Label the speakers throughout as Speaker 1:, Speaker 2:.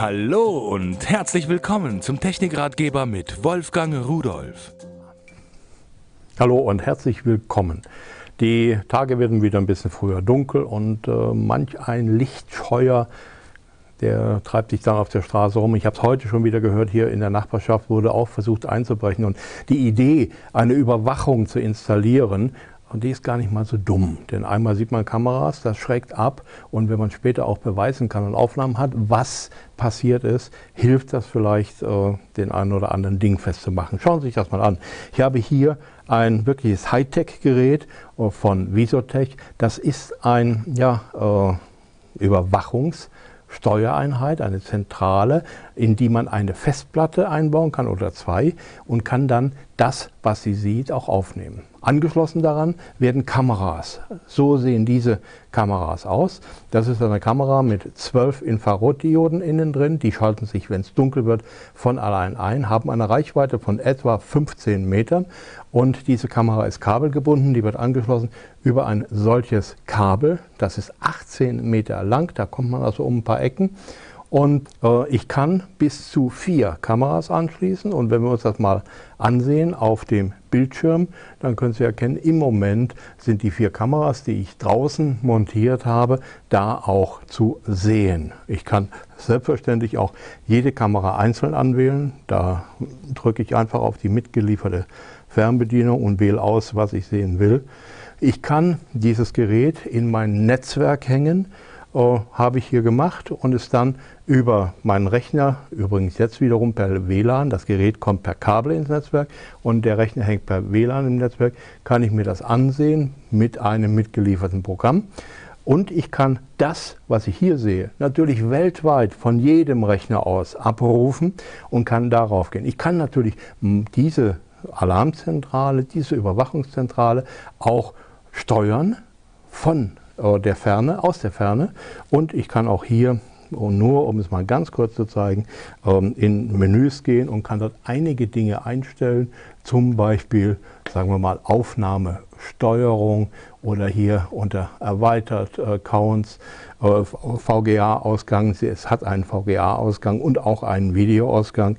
Speaker 1: Hallo und herzlich willkommen zum Technikratgeber mit Wolfgang Rudolf.
Speaker 2: Hallo und herzlich willkommen. Die Tage werden wieder ein bisschen früher dunkel und äh, manch ein Lichtscheuer, der treibt sich dann auf der Straße rum. Ich habe es heute schon wieder gehört, hier in der Nachbarschaft wurde auch versucht einzubrechen. Und die Idee, eine Überwachung zu installieren, und die ist gar nicht mal so dumm, denn einmal sieht man Kameras, das schreckt ab und wenn man später auch beweisen kann und Aufnahmen hat, was passiert ist, hilft das vielleicht, äh, den einen oder anderen Ding festzumachen. Schauen Sie sich das mal an. Ich habe hier ein wirkliches Hightech-Gerät äh, von Visotech. Das ist ein ja, äh, Überwachungs- Steuereinheit, eine Zentrale, in die man eine Festplatte einbauen kann oder zwei und kann dann das, was sie sieht, auch aufnehmen. Angeschlossen daran werden Kameras. So sehen diese Kameras aus. Das ist eine Kamera mit zwölf Infrarotdioden innen drin. Die schalten sich, wenn es dunkel wird, von allein ein, haben eine Reichweite von etwa 15 Metern. Und diese Kamera ist kabelgebunden. Die wird angeschlossen über ein solches Kabel. Das ist 18 Meter lang. Da kommt man also um ein paar Ecken. Und äh, ich kann bis zu vier Kameras anschließen. Und wenn wir uns das mal ansehen auf dem Bildschirm, dann können Sie erkennen, im Moment sind die vier Kameras, die ich draußen montiert habe, da auch zu sehen. Ich kann selbstverständlich auch jede Kamera einzeln anwählen. Da drücke ich einfach auf die mitgelieferte Fernbedienung und wähle aus, was ich sehen will. Ich kann dieses Gerät in mein Netzwerk hängen äh, habe ich hier gemacht und es dann über meinen Rechner, übrigens jetzt wiederum per WLAN, das Gerät kommt per Kabel ins Netzwerk und der Rechner hängt per WLAN im Netzwerk, kann ich mir das ansehen mit einem mitgelieferten Programm. Und ich kann das, was ich hier sehe, natürlich weltweit von jedem Rechner aus abrufen und kann darauf gehen. Ich kann natürlich diese Alarmzentrale, diese Überwachungszentrale auch steuern von der Ferne, aus der Ferne. Und ich kann auch hier, nur um es mal ganz kurz zu zeigen, ähm, in Menüs gehen und kann dort einige Dinge einstellen. Zum Beispiel, sagen wir mal, Aufnahmesteuerung oder hier unter erweitert Accounts, äh, VGA-Ausgang. Es hat einen VGA-Ausgang und auch einen Videoausgang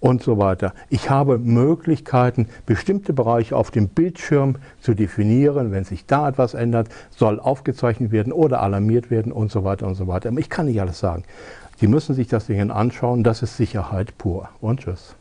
Speaker 2: und so weiter. Ich habe Möglichkeiten, bestimmte Bereiche auf dem Bildschirm zu definieren. Wenn sich da etwas ändert, soll aufgezeichnet werden oder alarmiert werden und so weiter und so weiter. Aber ich kann nicht alles sagen. Sie müssen sich das Ding anschauen. Das ist Sicherheit pur. Und tschüss.